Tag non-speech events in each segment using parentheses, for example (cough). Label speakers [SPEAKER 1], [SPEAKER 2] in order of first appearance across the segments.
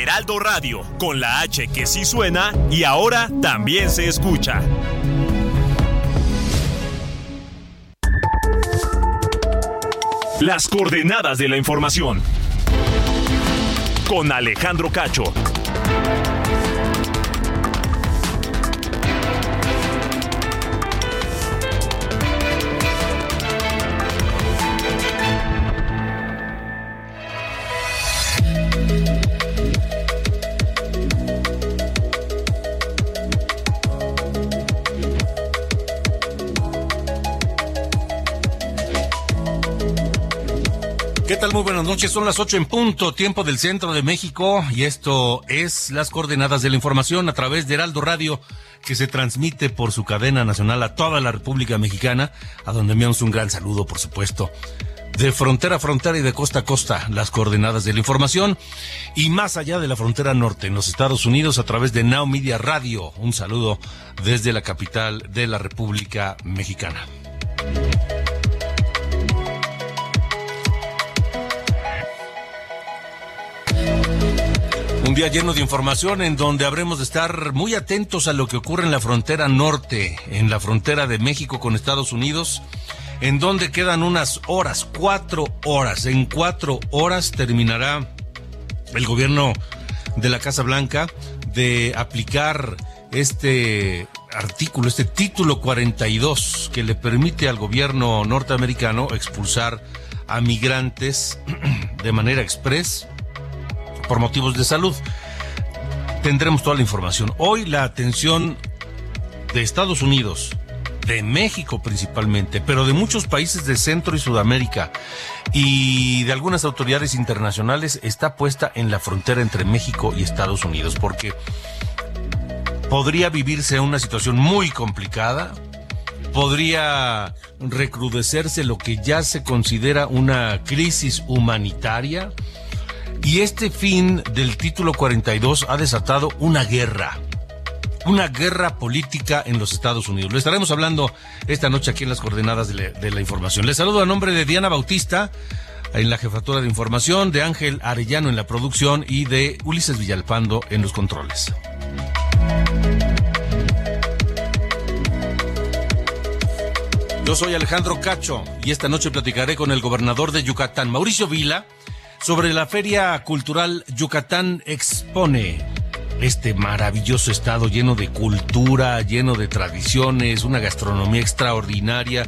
[SPEAKER 1] Heraldo Radio, con la H que sí suena y ahora también se escucha. Las coordenadas de la información. Con Alejandro Cacho.
[SPEAKER 2] ¿Qué tal? Muy buenas noches. Son las ocho en punto, tiempo del centro de México, y esto es las coordenadas de la información a través de Heraldo Radio, que se transmite por su cadena nacional a toda la República Mexicana, a donde enviamos un gran saludo, por supuesto. De frontera a frontera y de costa a costa, las coordenadas de la información, y más allá de la frontera norte, en los Estados Unidos, a través de Now Media Radio. Un saludo desde la capital de la República Mexicana. Un día lleno de información en donde habremos de estar muy atentos a lo que ocurre en la frontera norte, en la frontera de México con Estados Unidos, en donde quedan unas horas, cuatro horas. En cuatro horas terminará el gobierno de la Casa Blanca de aplicar este artículo, este título 42 que le permite al gobierno norteamericano expulsar a migrantes (clears throat) de manera express por motivos de salud. Tendremos toda la información. Hoy la atención de Estados Unidos, de México principalmente, pero de muchos países de Centro y Sudamérica y de algunas autoridades internacionales está puesta en la frontera entre México y Estados Unidos, porque podría vivirse una situación muy complicada, podría recrudecerse lo que ya se considera una crisis humanitaria, y este fin del título 42 ha desatado una guerra, una guerra política en los Estados Unidos. Lo estaremos hablando esta noche aquí en las coordenadas de la, información. Les saludo a nombre de Diana Bautista en la jefatura de información, de Ángel Arellano en la producción y de Ulises Villalpando en los controles. Yo soy Alejandro Cacho y esta noche platicaré con el gobernador de Yucatán, Mauricio Vila, sobre la Feria Cultural Yucatán Expone. Este maravilloso estado lleno de cultura, lleno de tradiciones, una gastronomía extraordinaria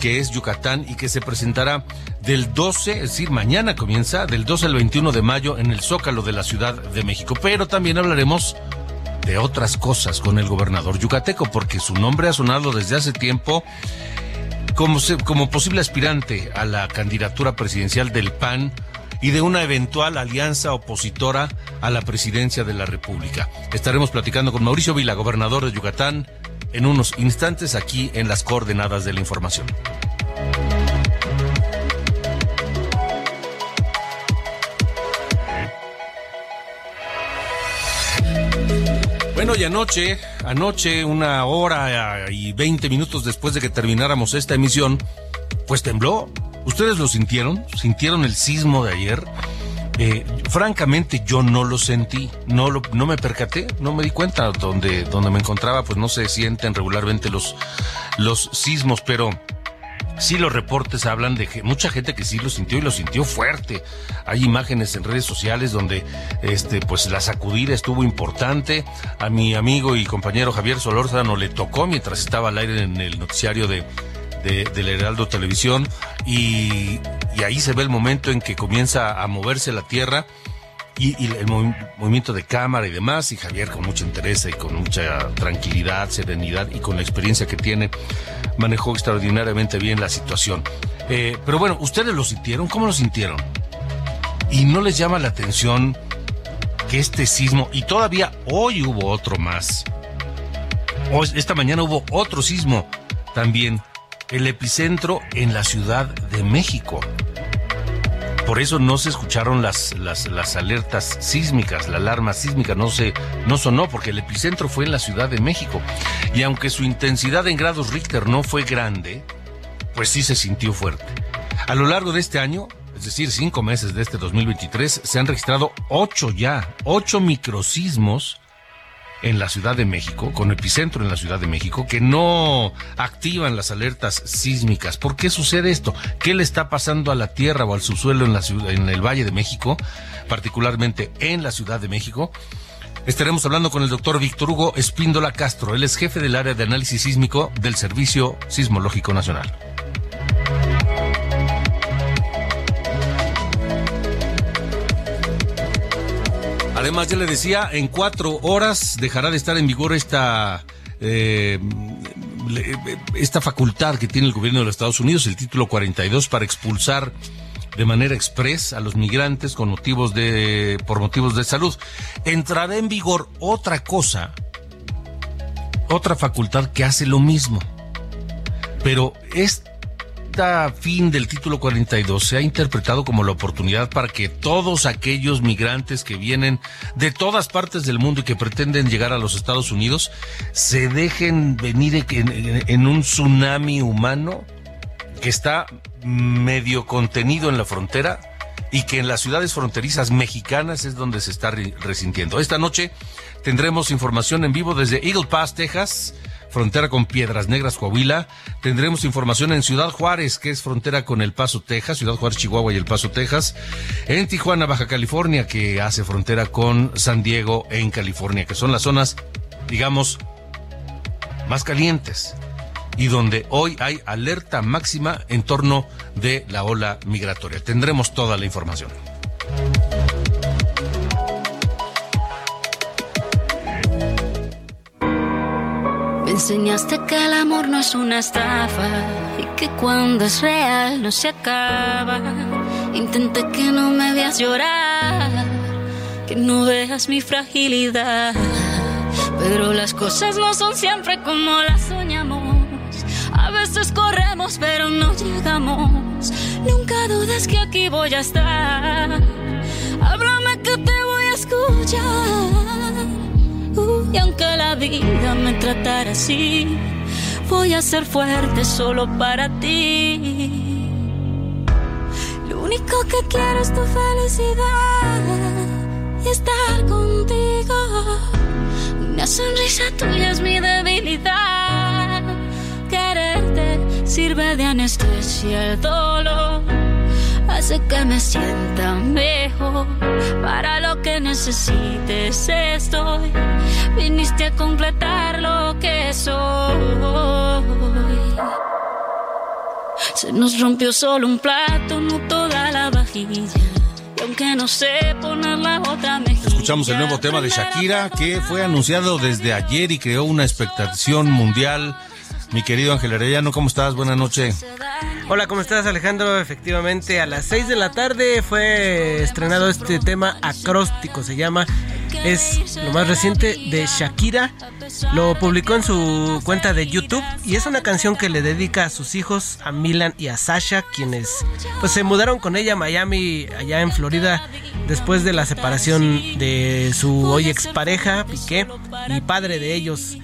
[SPEAKER 2] que es Yucatán y que se presentará del 12, es decir, mañana comienza, del 12 al 21 de mayo en el Zócalo de la Ciudad de México. Pero también hablaremos de otras cosas con el gobernador yucateco, porque su nombre ha sonado desde hace tiempo como, como posible aspirante a la candidatura presidencial del PAN y de una eventual alianza opositora a la presidencia de la República. Estaremos platicando con Mauricio Vila, gobernador de Yucatán, en unos instantes aquí en las coordenadas de la información. Bueno, y anoche, anoche, una hora y veinte minutos después de que termináramos esta emisión, pues tembló. ¿Ustedes lo sintieron? ¿Sintieron el sismo de ayer? Eh, francamente yo no lo sentí, no lo, no me percaté, no me di cuenta donde, donde me encontraba, pues no se sienten regularmente los, los sismos, pero sí los reportes hablan de que mucha gente que sí lo sintió y lo sintió fuerte. Hay imágenes en redes sociales donde este pues la sacudida estuvo importante. A mi amigo y compañero Javier Solórzano le tocó mientras estaba al aire en el noticiario de de, del Heraldo Televisión y, ahí se ve el momento en que comienza a moverse la tierra y, el movimiento de cámara y demás y Javier con mucha interés y con mucha tranquilidad, serenidad y con la experiencia que tiene manejó extraordinariamente bien la situación. Eh, pero bueno, ¿ustedes lo sintieron? ¿Cómo lo sintieron? Y no les llama la atención que este sismo, y todavía hoy hubo otro más, esta mañana hubo otro sismo también, el epicentro en la Ciudad de México. Por eso no se escucharon las, las, las, alertas sísmicas, la alarma sísmica no se no sonó porque el epicentro fue en la Ciudad de México. Y aunque su intensidad en grados Richter no fue grande, pues sí se sintió fuerte. A lo largo de este año, es decir, cinco meses de este 2023, se han registrado ocho ya, ocho microsismos en la Ciudad de México, con epicentro en la Ciudad de México, que no activan las alertas sísmicas. ¿Por qué sucede esto? ¿Qué le está pasando a la tierra o al subsuelo en, la ciudad, en el Valle de México, particularmente en la Ciudad de México? Estaremos hablando con el doctor Víctor Hugo Espíndola Castro. Él es jefe del área de análisis sísmico del Servicio Sismológico Nacional. Además, ya le decía, en cuatro horas dejará de estar en vigor esta, eh, esta facultad que tiene el gobierno de los Estados Unidos, el título 42, para expulsar de manera express a los migrantes con motivos de, por motivos de salud. Entrará en vigor otra cosa, otra facultad que hace lo mismo. Pero es fin del título 42 se ha interpretado como la oportunidad para que todos aquellos migrantes que vienen de todas partes del mundo y que pretenden llegar a los Estados Unidos se dejen venir en, un tsunami humano que está medio contenido en la frontera y que en las ciudades fronterizas mexicanas es donde se está resintiendo. Esta noche tendremos información en vivo desde Eagle Pass, Texas frontera con Piedras Negras, Coahuila. Tendremos información en Ciudad Juárez, que es frontera con El Paso, Texas, Ciudad Juárez, Chihuahua y El Paso, Texas. En Tijuana, Baja California, que hace frontera con San Diego en California, que son las zonas, digamos, más calientes y donde hoy hay alerta máxima en torno de la ola migratoria. Tendremos toda la información.
[SPEAKER 3] Enseñaste que el amor no es una estafa y que cuando es real no se acaba. Intenté que no me veas llorar, que no veas mi fragilidad. Pero las cosas no son siempre como las soñamos. A veces corremos pero no llegamos. Nunca dudes que aquí voy a estar. Háblame que te voy a escuchar y aunque la vida me tratara así, voy a ser fuerte solo para ti. Lo único que quiero es tu felicidad y estar contigo. Una sonrisa tuya es mi debilidad. Quererte sirve de anestesia el dolor hace que me sienta mejor. Para lo que necesites estoy. Viniste a completar lo que soy. Se nos rompió solo un plato, no toda la vajilla. Y aunque no sé poner la otra mejilla.
[SPEAKER 2] Escuchamos el nuevo tema de Shakira que fue anunciado desde ayer y creó una expectación mundial mi querido Ángel Arellano, ¿cómo estás? Buenas noches.
[SPEAKER 4] Hola, ¿cómo estás Alejandro? Efectivamente, a las 6 de la tarde fue estrenado este tema acróstico, se llama. Es lo más reciente de Shakira. Lo publicó en su cuenta de YouTube y es una canción que le dedica a sus hijos, a Milan y a Sasha, quienes pues se mudaron con ella a Miami, allá en Florida, después de la separación de su hoy expareja, Piqué, y padre de ellos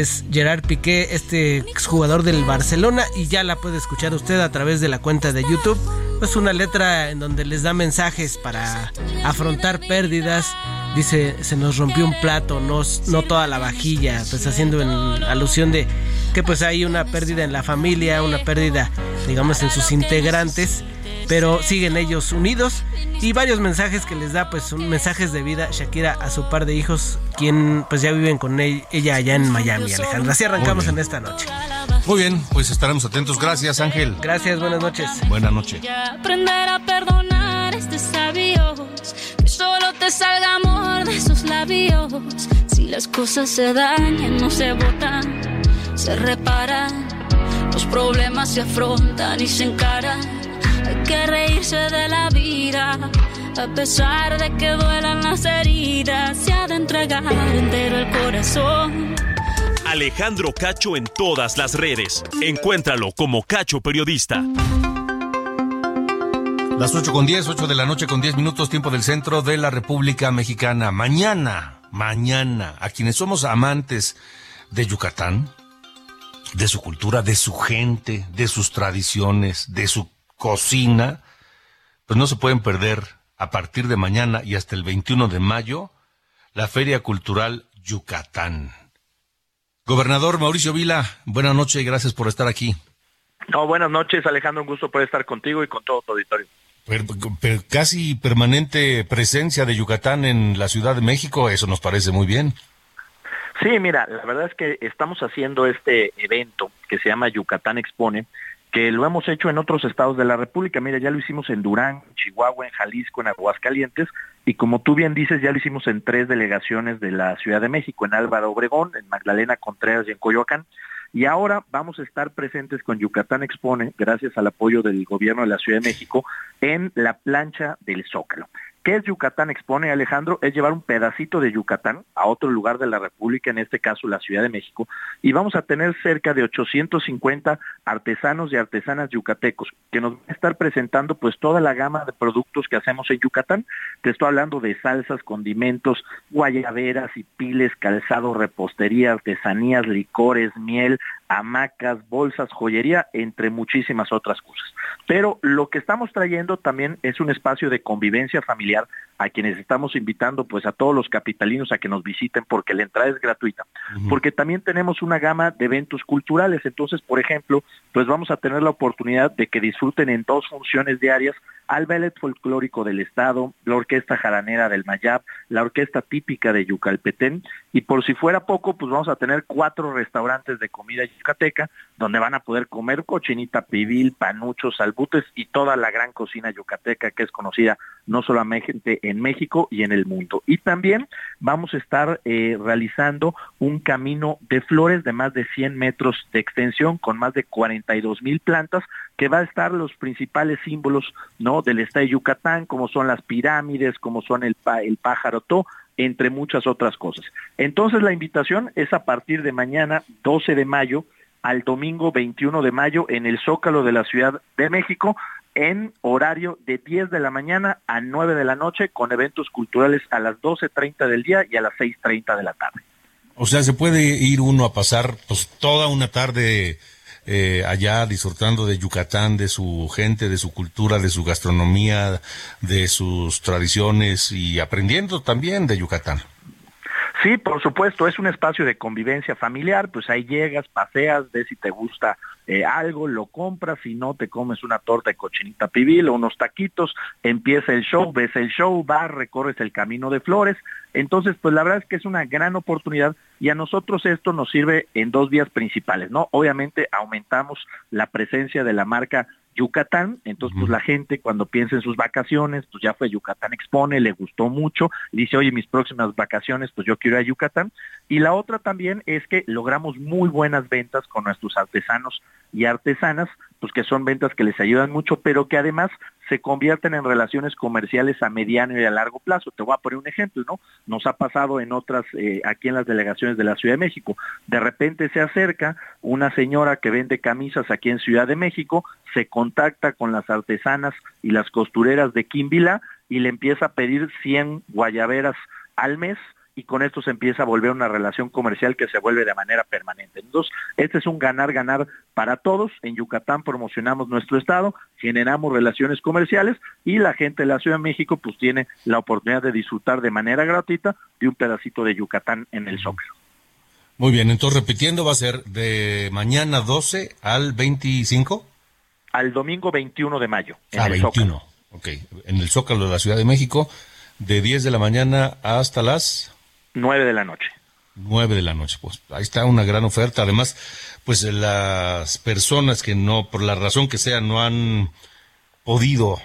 [SPEAKER 4] es Gerard Piqué, este exjugador del Barcelona, y ya la puede escuchar usted a través de la cuenta de YouTube. Es una letra en donde les da mensajes para afrontar pérdidas. Dice, se nos rompió un plato, no, no toda la vajilla, pues haciendo en alusión de que pues hay una pérdida en la familia, una pérdida, digamos, en sus integrantes pero siguen ellos unidos. Y varios mensajes que les da pues son mensajes de vida. Shakira a su par de hijos quien pues ya viven con ella allá en Miami Alejandra. Así arrancamos en esta noche.
[SPEAKER 2] Muy bien pues estaremos atentos. Gracias Ángel.
[SPEAKER 4] Gracias buenas noches.
[SPEAKER 2] Buenas noches
[SPEAKER 3] aprender a perdonar este sabio que solo te salga amor de sus labios. Si las cosas se dañan no se botan se reparan. Los problemas se afrontan y se encaran que reírse de la vida, A pesar de que duelan las heridas, se ha de entregar entero el corazón.
[SPEAKER 1] Alejandro Cacho en todas las redes. Encuéntralo como Cacho Periodista.
[SPEAKER 2] Las 8 con 10, 8 de la noche con 10 minutos, tiempo del centro de la República Mexicana. Mañana, mañana, a quienes somos amantes de Yucatán, de su cultura, de su gente, de sus tradiciones, de su cocina, pues no se pueden perder a partir de mañana y hasta el 21 de mayo la Feria Cultural Yucatán. Gobernador Mauricio Vila, buenas noches y gracias por estar aquí.
[SPEAKER 5] No, buenas noches, Alejandro, un gusto poder estar contigo y con todo tu auditorio.
[SPEAKER 2] casi permanente presencia de Yucatán en la Ciudad de México, eso nos parece muy bien.
[SPEAKER 5] Sí, mira, la verdad es que estamos haciendo este evento que se llama Yucatán Expone, que lo hemos hecho en otros estados de la República. Mira, ya lo hicimos en Durán, Chihuahua, en Jalisco, en Aguascalientes, y como tú bien dices, ya lo hicimos en tres delegaciones de la Ciudad de México, en Álvaro Obregón, en Magdalena Contreras y en Coyoacán. Y ahora vamos a estar presentes con Yucatán Expone, gracias al apoyo del gobierno de la Ciudad de México, en la plancha del Zócalo. ¿Qué es Yucatán Expone, Alejandro? Es llevar un pedacito de Yucatán a otro lugar de la República, en este caso la Ciudad de México, y vamos a tener cerca de 850 artesanos y artesanas yucatecos que nos van a estar presentando pues toda la gama de productos que hacemos en Yucatán. Te estoy hablando de salsas, condimentos, guayaberas y piles, calzado, repostería, artesanías, licores, miel, hamacas, bolsas, joyería, entre muchísimas otras cosas. Pero lo que estamos trayendo también es un espacio de convivencia familiar cambiar a quienes estamos invitando pues a todos los capitalinos a que nos visiten porque la entrada es gratuita. Porque también tenemos una gama de eventos culturales. Entonces, por ejemplo, pues vamos a tener la oportunidad de que disfruten en dos funciones diarias al ballet folclórico del estado, la orquesta jaranera del Mayab, la orquesta típica de Yucalpetén y por si fuera poco, pues vamos a tener cuatro restaurantes de comida yucateca donde van a poder comer cochinita pibil, panuchos, salbutes y toda la gran cocina yucateca que es conocida no solamente en México y en el mundo. Y también vamos a estar eh, realizando un camino de flores de más de 100 metros de extensión con más de 42 mil plantas que va a estar los principales símbolos no del estado de Yucatán como son las pirámides como son el, el pájaro to entre muchas otras cosas entonces la invitación es a partir de mañana 12 de mayo al domingo 21 de mayo en el Zócalo de la Ciudad de México en horario de 10 de la mañana a 9 de la noche con eventos culturales a las 12.30 del día y a las 6.30 de la tarde.
[SPEAKER 2] O sea, se puede ir uno a pasar pues toda una tarde eh, allá disfrutando de Yucatán, de su gente, de su cultura, de su gastronomía, de sus tradiciones y aprendiendo también de Yucatán.
[SPEAKER 5] Sí, por supuesto, es un espacio de convivencia familiar, pues ahí llegas, paseas, ves si te gusta eh, algo, lo compras, si no te comes una torta de cochinita pibil o unos taquitos, empieza el show, ves el show, vas, recorres el camino de flores. Entonces, pues la verdad es que es una gran oportunidad y a nosotros esto nos sirve en dos vías principales, ¿no? Obviamente aumentamos la presencia de la marca Yucatán, entonces pues la gente cuando piensa en sus vacaciones, pues ya fue Yucatán Expone, le gustó mucho, dice, oye, mis próximas vacaciones, pues yo quiero ir a Yucatán. Y la otra también es que logramos muy buenas ventas con nuestros artesanos y artesanas, pues que son ventas que les ayudan mucho, pero que además se convierten en relaciones comerciales a mediano y a largo plazo. Te voy a poner un ejemplo, ¿no? Nos ha pasado en otras, eh, aquí en las delegaciones de la Ciudad de México. De repente se acerca una señora que vende camisas aquí en Ciudad de México, se contacta con las artesanas y las costureras de Quimbila y le empieza a pedir 100 guayaberas al mes y con esto se empieza a volver una relación comercial que se vuelve de manera permanente. Entonces, este es un ganar-ganar para todos. En Yucatán promocionamos nuestro estado, generamos relaciones comerciales y la gente de la Ciudad de México pues tiene la oportunidad de disfrutar de manera gratuita de un pedacito de Yucatán en el Zócalo.
[SPEAKER 2] Muy bien, entonces repitiendo, va a ser de mañana 12 al 25.
[SPEAKER 5] Al domingo 21 de mayo.
[SPEAKER 2] En ah, el 21. Ok, en el Zócalo de la Ciudad de México, de 10 de la mañana hasta las
[SPEAKER 5] 9 de la noche.
[SPEAKER 2] 9 de la noche, pues ahí está una gran oferta. Además, pues las personas que no, por la razón que sea, no han podido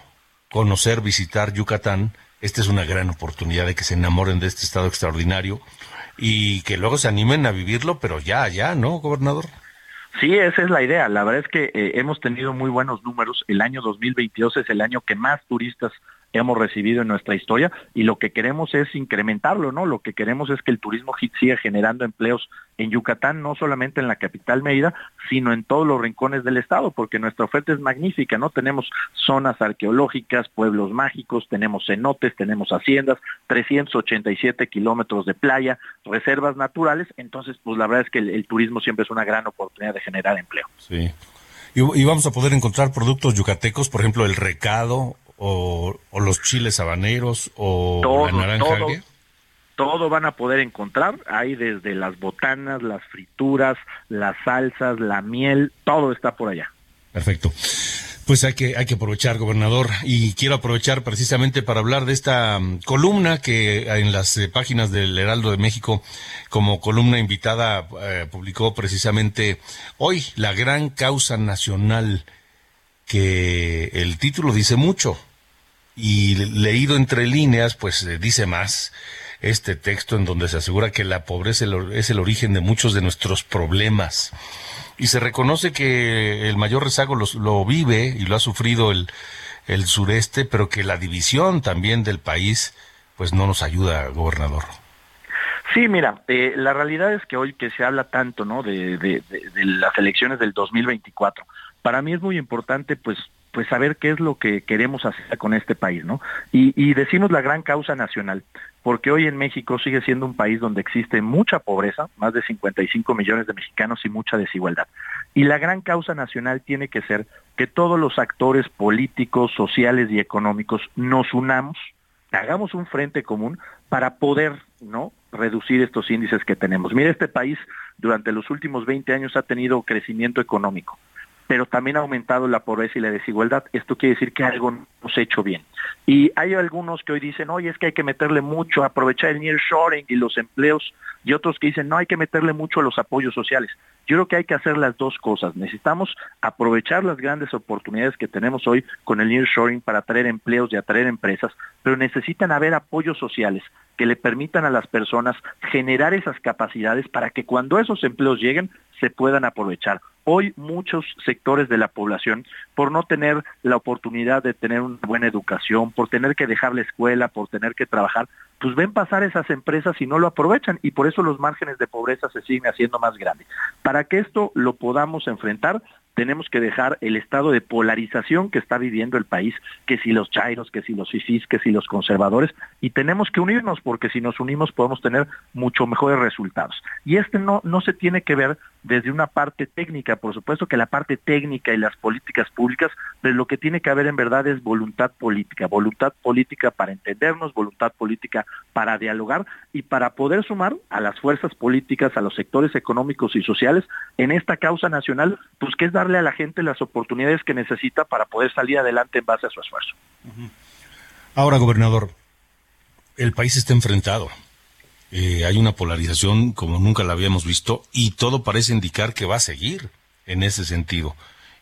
[SPEAKER 2] conocer, visitar Yucatán, esta es una gran oportunidad de que se enamoren de este estado extraordinario y que luego se animen a vivirlo, pero ya, ya, ¿no, gobernador?
[SPEAKER 5] Sí, esa es la idea. La verdad es que eh, hemos tenido muy buenos números. El año 2022 es el año que más turistas hemos recibido en nuestra historia y lo que queremos es incrementarlo, ¿no? Lo que queremos es que el turismo siga generando empleos en Yucatán, no solamente en la capital Mérida, sino en todos los rincones del estado, porque nuestra oferta es magnífica, ¿no? Tenemos zonas arqueológicas, pueblos mágicos, tenemos cenotes, tenemos haciendas, 387 kilómetros de playa, reservas naturales, entonces pues la verdad es que el, turismo siempre es una gran oportunidad de generar empleo.
[SPEAKER 2] Sí. Y, vamos a poder encontrar productos yucatecos, por ejemplo, el recado o, los chiles habaneros o la naranja
[SPEAKER 5] todo van a poder encontrar. Hay desde las botanas, las frituras, las salsas, la miel, todo está por allá.
[SPEAKER 2] Perfecto. Pues hay que, hay que aprovechar, gobernador, y quiero aprovechar precisamente para hablar de esta mm, columna que en las eh, páginas del Heraldo de México, como columna invitada, eh, publicó precisamente hoy la gran causa nacional, que el título dice mucho, y leído entre líneas, pues eh, dice más este texto en donde se asegura que la pobreza es el origen de muchos de nuestros problemas. Y se reconoce que el mayor rezago lo vive y lo ha sufrido el, el sureste, pero que la división también del país pues no nos ayuda, gobernador.
[SPEAKER 5] Sí, mira, eh, la realidad es que hoy que se habla tanto, ¿no? De, de, de, las elecciones del 2024, para mí es muy importante, pues, pues saber qué es lo que queremos hacer con este país, ¿no? Y, y decimos la gran causa nacional porque hoy en México sigue siendo un país donde existe mucha pobreza, más de 55 millones de mexicanos y mucha desigualdad. Y la gran causa nacional tiene que ser que todos los actores políticos, sociales y económicos nos unamos, hagamos un frente común para poder, ¿no? reducir estos índices que tenemos. Mire, este país durante los últimos 20 años ha tenido crecimiento económico pero también ha aumentado la pobreza y la desigualdad. Esto quiere decir que algo no hemos hecho bien. Y hay algunos que hoy dicen, oye, es que hay que meterle mucho, aprovechar el nearshoring y los empleos, y otros que dicen, no, hay que meterle mucho a los apoyos sociales. Yo creo que hay que hacer las dos cosas. Necesitamos aprovechar las grandes oportunidades que tenemos hoy con el nearshoring para atraer empleos y atraer empresas, pero necesitan haber apoyos sociales que le permitan a las personas generar esas capacidades para que cuando esos empleos lleguen se puedan aprovechar. Hoy muchos sectores de la población, por no tener la oportunidad de tener una buena educación, por tener que dejar la escuela, por tener que trabajar, pues ven pasar esas empresas y no lo aprovechan y por eso los márgenes de pobreza se siguen haciendo más grandes. Para que esto lo podamos enfrentar, tenemos que dejar el estado de polarización que está viviendo el país, que si los chairos, que si los fifís, que si los conservadores, y tenemos que unirnos porque si nos unimos podemos tener mucho mejores resultados. Y este no, no se tiene que ver desde una parte técnica, por supuesto que la parte técnica y las políticas públicas, pero lo que tiene que haber en verdad es voluntad política, voluntad política para entendernos, voluntad política para dialogar y para poder sumar a las fuerzas políticas, a los sectores económicos y sociales en esta causa nacional, pues que es darle a la gente las oportunidades que necesita para poder salir adelante en base a su esfuerzo.
[SPEAKER 2] Ahora, gobernador, el país está enfrentado. Eh, hay una polarización como nunca la habíamos visto y todo parece indicar que va a seguir en ese sentido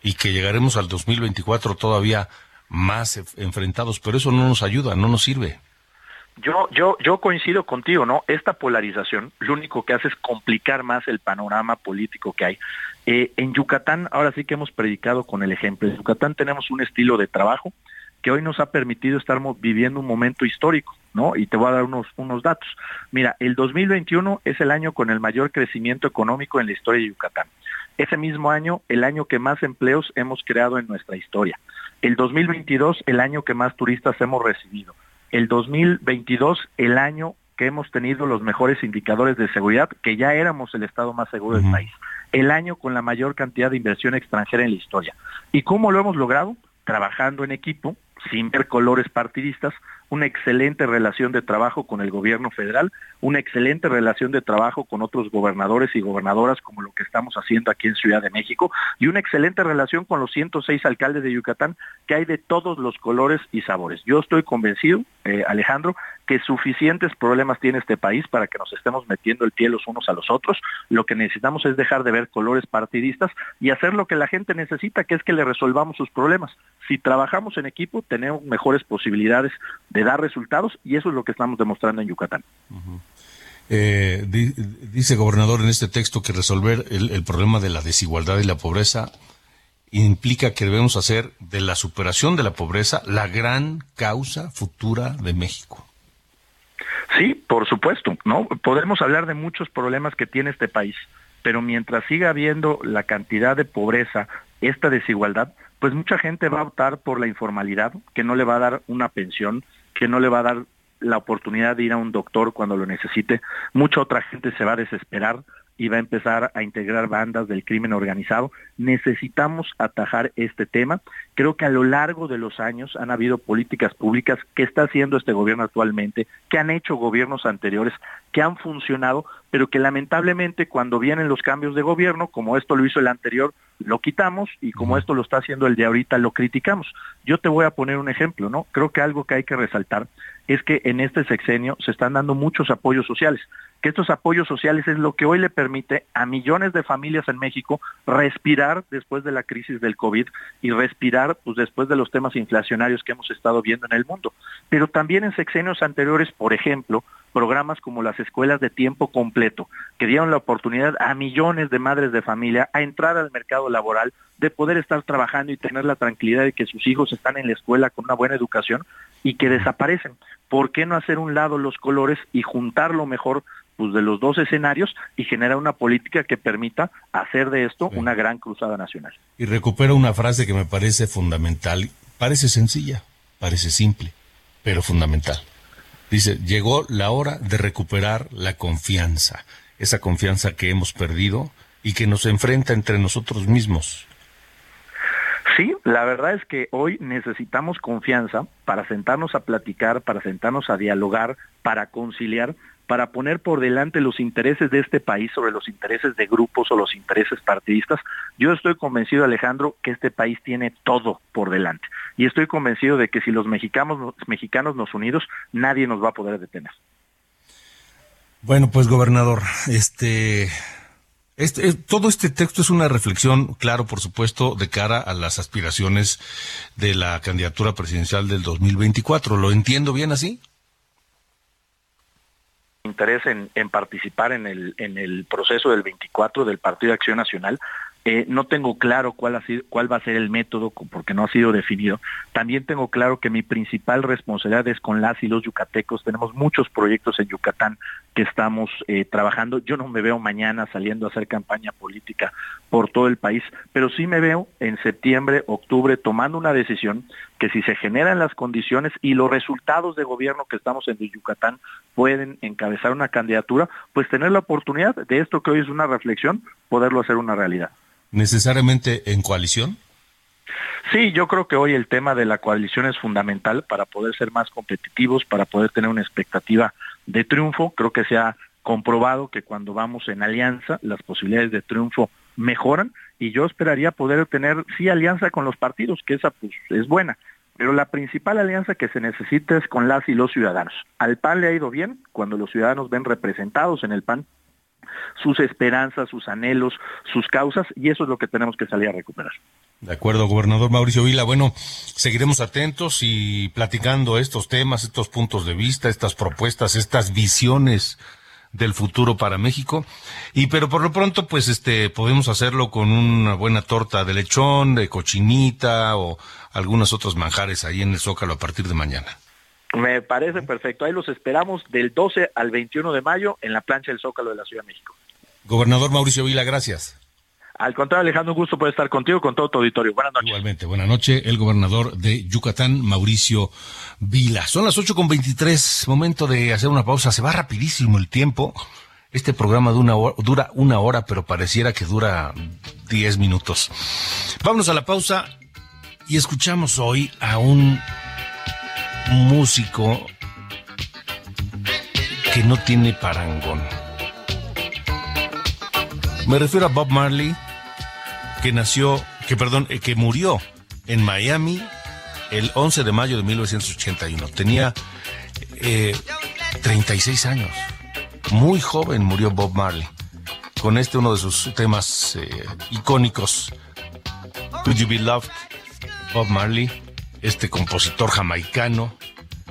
[SPEAKER 2] y que llegaremos al 2024 todavía más enfrentados, pero eso no nos ayuda, no nos sirve.
[SPEAKER 5] Yo, yo, yo coincido contigo, ¿no? Esta polarización lo único que hace es complicar más el panorama político que hay. Eh, en Yucatán, ahora sí que hemos predicado con el ejemplo. En Yucatán tenemos un estilo de trabajo que hoy nos ha permitido estar viviendo un momento histórico, ¿no? Y te voy a dar unos, unos datos. Mira, el 2021 es el año con el mayor crecimiento económico en la historia de Yucatán. Ese mismo año, el año que más empleos hemos creado en nuestra historia. El 2022, el año que más turistas hemos recibido el 2022 el año que hemos tenido los mejores indicadores de seguridad, que ya éramos el estado más seguro del país, el año con la mayor cantidad de inversión extranjera en la historia. ¿Y cómo lo hemos logrado? Trabajando en equipo, sin ver colores partidistas, una excelente relación de trabajo con el gobierno federal, una excelente relación de trabajo con otros gobernadores y gobernadoras como lo que estamos haciendo aquí en Ciudad de México y una excelente relación con los 106 alcaldes de Yucatán que hay de todos los colores y sabores. Yo estoy convencido, eh, Alejandro, que suficientes problemas tiene este país para que nos estemos metiendo el pie los unos a los otros. Lo que necesitamos es dejar de ver colores partidistas y hacer lo que la gente necesita, que es que le resolvamos sus problemas. Si trabajamos en equipo, tenemos mejores posibilidades de dar resultados y eso es lo que estamos demostrando en Yucatán.
[SPEAKER 2] Eh, dice gobernador en este texto que resolver el, problema de la desigualdad y la pobreza implica que debemos hacer de la superación de la pobreza la gran causa futura de México.
[SPEAKER 5] Sí, por supuesto, ¿no? Podemos hablar de muchos problemas que tiene este país, pero mientras siga habiendo la cantidad de pobreza, esta desigualdad, pues mucha gente va a optar por la informalidad, que no le va a dar una pensión, que no le va a dar la oportunidad de ir a un doctor cuando lo necesite. Mucha otra gente se va a desesperar y va a empezar a integrar bandas del crimen organizado. Necesitamos atajar este tema. Creo que a lo largo de los años han habido políticas públicas que está haciendo este gobierno actualmente, que han hecho gobiernos anteriores, que han funcionado, pero que lamentablemente cuando vienen los cambios de gobierno, como esto lo hizo el anterior, lo quitamos y como esto lo está haciendo el de ahorita, lo criticamos. Yo te voy a poner un ejemplo, ¿no? Creo que algo que hay que resaltar es que en este sexenio se están dando muchos apoyos sociales que estos apoyos sociales es lo que hoy le permite a millones de familias en México respirar después de la crisis del COVID y respirar pues, después de los temas inflacionarios que hemos estado viendo en el mundo. Pero también en sexenios anteriores, por ejemplo, programas como las escuelas de tiempo completo, que dieron la oportunidad a millones de madres de familia a entrar al mercado laboral, de poder estar trabajando y tener la tranquilidad de que sus hijos están en la escuela con una buena educación y que desaparecen. ¿Por qué no hacer un lado los colores y juntarlo mejor pues, de los dos escenarios y generar una política que permita hacer de esto una gran cruzada nacional.
[SPEAKER 2] Y recupero una frase que me parece fundamental, parece sencilla, parece simple, pero fundamental. Dice, llegó la hora de recuperar la confianza, esa confianza que hemos perdido y que nos enfrenta entre nosotros mismos.
[SPEAKER 5] Sí, la verdad es que hoy necesitamos confianza para sentarnos a platicar, para sentarnos a dialogar, para conciliar, para poner por delante los intereses de este país sobre los intereses de grupos o los intereses partidistas. Yo estoy convencido, Alejandro, que este país tiene todo por delante. Y estoy convencido de que si los mexicanos, los mexicanos nos unidos, nadie nos va a poder detener.
[SPEAKER 2] Bueno, pues gobernador, este, este, todo este texto es una reflexión, claro, por supuesto, de cara a las aspiraciones de la candidatura presidencial del 2024. ¿Lo entiendo bien así?
[SPEAKER 5] Interés en, participar en el, en el proceso del 24 del Partido de Acción Nacional. Eh, no tengo claro cuál, va a ser el método porque no ha sido definido. También tengo claro que mi principal responsabilidad es con las y los yucatecos. Tenemos muchos proyectos en Yucatán que estamos eh, trabajando. Yo no me veo mañana saliendo a hacer campaña política por todo el país, pero sí me veo en septiembre, octubre, tomando una decisión que si se generan las condiciones y los resultados de gobierno que estamos en Yucatán pueden encabezar una candidatura, pues tener la oportunidad de esto que hoy es una reflexión, poderlo hacer una realidad
[SPEAKER 2] necesariamente en coalición?
[SPEAKER 5] Sí, yo creo que hoy el tema de la coalición es fundamental para poder ser más competitivos, para poder tener una expectativa de triunfo. Creo que se ha comprobado que cuando vamos en alianza las posibilidades de triunfo mejoran y yo esperaría poder tener sí alianza con los partidos, que esa pues es buena, pero la principal alianza que se necesita es con las y los ciudadanos. Al PAN le ha ido bien cuando los ciudadanos ven representados en el PAN sus esperanzas, sus anhelos, sus causas, y eso es lo que tenemos que salir a recuperar.
[SPEAKER 2] De acuerdo, gobernador Mauricio Vila. Bueno, seguiremos atentos y platicando estos temas, estos puntos de vista, estas propuestas, estas visiones del futuro para México. Y pero por lo pronto, pues este podemos hacerlo con una buena torta de lechón, de cochinita o algunos otros manjares ahí en el Zócalo a partir de mañana.
[SPEAKER 5] Me parece perfecto. Ahí los esperamos del 12 al 21 de mayo en la plancha del Zócalo de la Ciudad de México.
[SPEAKER 2] Gobernador Mauricio Vila, gracias.
[SPEAKER 5] Al contrario, Alejandro, un gusto poder estar contigo, con todo tu auditorio. Buenas noches.
[SPEAKER 2] Igualmente, buenas noches, el gobernador de Yucatán, Mauricio Vila. Son las ocho con veintitrés, momento de hacer una pausa. Se va rapidísimo el tiempo. Este programa dura una hora, pero pareciera que dura diez minutos. Vámonos a la pausa y escuchamos hoy a un músico que no tiene parangón. Me refiero a Bob Marley, que nació, que perdón, eh, que murió en Miami el 11 de mayo de 1981. Tenía 36 eh, años. Muy joven murió Bob Marley. Con este uno de sus temas eh, icónicos. Would You Be Loved? Bob Marley este compositor jamaicano,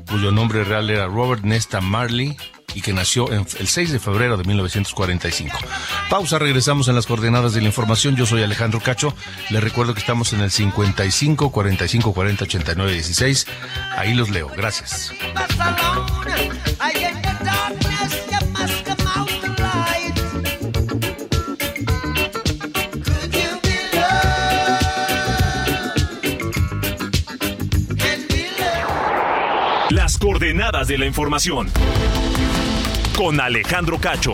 [SPEAKER 2] cuyo nombre real era Robert Nesta Marley, y que nació el 6 de febrero de 1945. Pausa, regresamos en las coordenadas de la información. Yo soy Alejandro Cacho. Les recuerdo que estamos en el 55 45 40 89 16. Ahí los leo. Gracias.
[SPEAKER 1] De la información. Con Alejandro Cacho.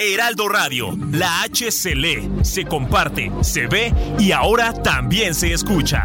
[SPEAKER 1] Heraldo Radio, la H se lee, se comparte, se ve y ahora también se escucha.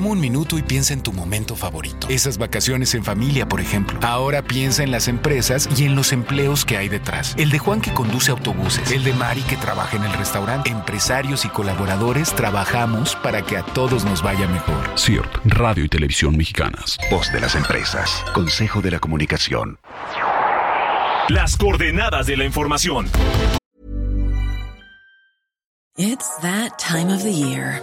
[SPEAKER 6] Toma un minuto y piensa en tu momento favorito. Esas vacaciones en familia, por ejemplo. Ahora piensa en las empresas y en los empleos que hay detrás. El de Juan que conduce autobuses. El de Mari que trabaja en el restaurante. Empresarios y colaboradores trabajamos para que a todos nos vaya mejor.
[SPEAKER 7] CIRT, Radio y Televisión Mexicanas.
[SPEAKER 8] Voz de las empresas. Consejo de la Comunicación.
[SPEAKER 1] Las coordenadas de la información.
[SPEAKER 9] It's that time of the year.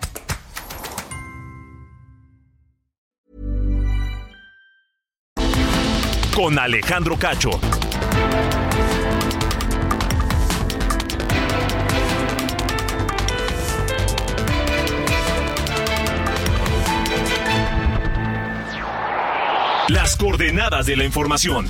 [SPEAKER 1] Con Alejandro Cacho. Las coordenadas de la información.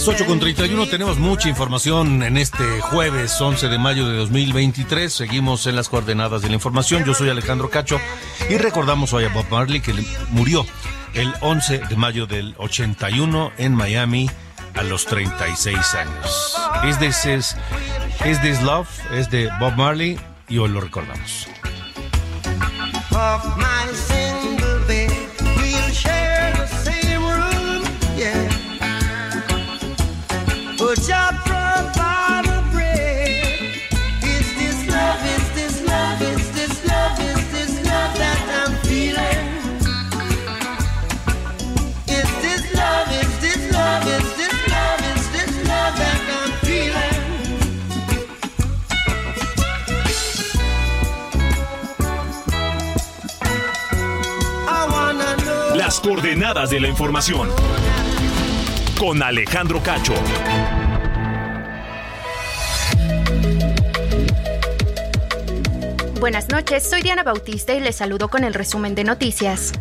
[SPEAKER 2] Las 8 con 31 tenemos mucha información en este jueves 11 de mayo de 2023. Seguimos en las coordenadas de la información. Yo soy Alejandro Cacho y recordamos hoy a Bob Marley que murió el 11 de mayo del 81 en Miami a los 36 años. Is This, is, is this Love es de Bob Marley y hoy lo recordamos.
[SPEAKER 1] Coordenadas de la información. Con Alejandro Cacho.
[SPEAKER 10] Buenas noches, soy Diana Bautista y les saludo con el resumen de noticias.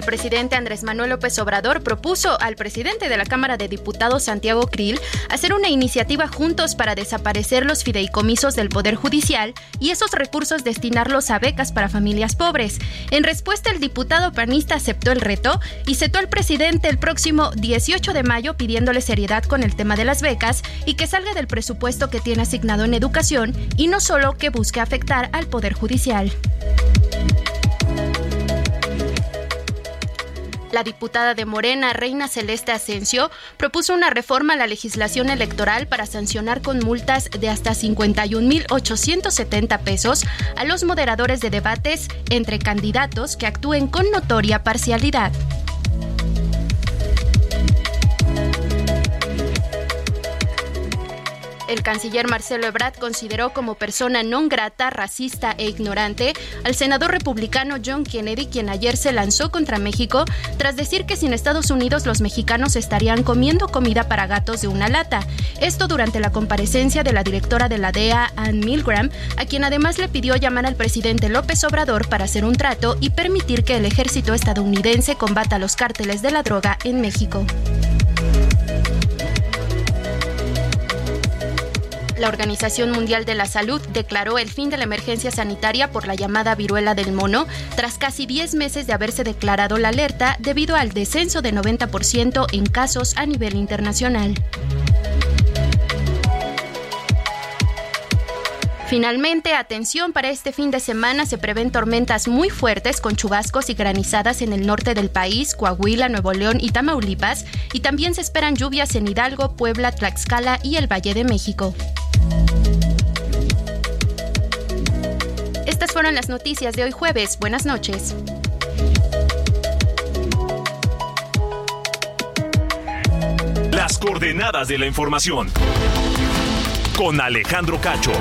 [SPEAKER 10] El presidente Andrés Manuel López Obrador propuso al presidente de la Cámara de Diputados, Santiago Krill, hacer una iniciativa juntos para desaparecer los fideicomisos del Poder Judicial y esos recursos destinarlos a becas para familias pobres. En respuesta, el diputado panista aceptó el reto y citó al presidente el próximo 18 de mayo pidiéndole seriedad con el tema de las becas y que salga del presupuesto que tiene asignado en educación y no solo que busque afectar al Poder Judicial. La diputada de Morena, Reina Celeste Asensio, propuso una reforma a la legislación electoral para sancionar con multas de hasta 51.870 pesos a los moderadores de debates entre candidatos que actúen con notoria parcialidad. El canciller Marcelo Ebrard consideró como persona non grata, racista e ignorante al senador republicano John Kennedy, quien ayer se lanzó contra México tras decir que sin Estados Unidos los mexicanos estarían comiendo comida para gatos de una lata. Esto durante la comparecencia de la directora de la DEA, Ann Milgram, a quien además le pidió llamar al presidente López Obrador para hacer un trato y permitir que el ejército estadounidense combata los cárteles de la droga en México. La Organización Mundial de la Salud declaró el fin de la emergencia sanitaria por la llamada viruela del mono tras casi 10 meses de haberse declarado la alerta debido al descenso de 90% en casos a nivel internacional. Finalmente, atención, para este fin de semana se prevén tormentas muy fuertes con chubascos y granizadas en el norte del país, Coahuila, Nuevo León y Tamaulipas, y también se esperan lluvias en Hidalgo, Puebla, Tlaxcala y el Valle de México. Fueron las noticias de hoy jueves. Buenas noches.
[SPEAKER 1] Las coordenadas de la información. Con Alejandro Cacho.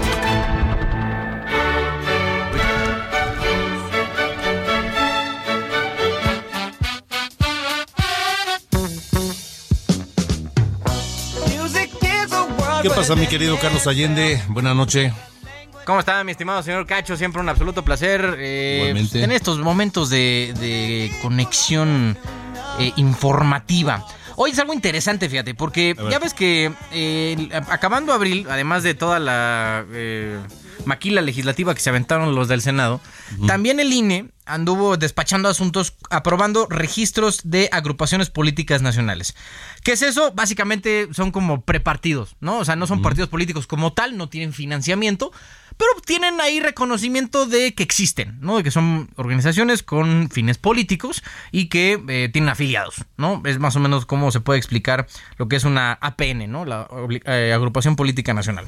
[SPEAKER 2] ¿Qué pasa, mi querido Carlos Allende? Buenas noches.
[SPEAKER 11] ¿Cómo está, mi estimado señor Cacho? Siempre un absoluto placer. Eh, en estos momentos de, conexión eh, informativa. Hoy es algo interesante, fíjate, porque ya ves que eh, acabando abril, además de toda la maquila legislativa que se aventaron los del Senado, también el INE anduvo despachando asuntos, aprobando registros de agrupaciones políticas nacionales. ¿Qué es eso? Básicamente son como prepartidos, ¿no? O sea, no son partidos políticos como tal, no tienen financiamiento, pero tienen ahí reconocimiento de que existen, ¿no? De que son organizaciones con fines políticos y que eh, tienen afiliados, ¿no? Es más o menos cómo se puede explicar lo que es una APN, ¿no? La eh, Agrupación Política Nacional.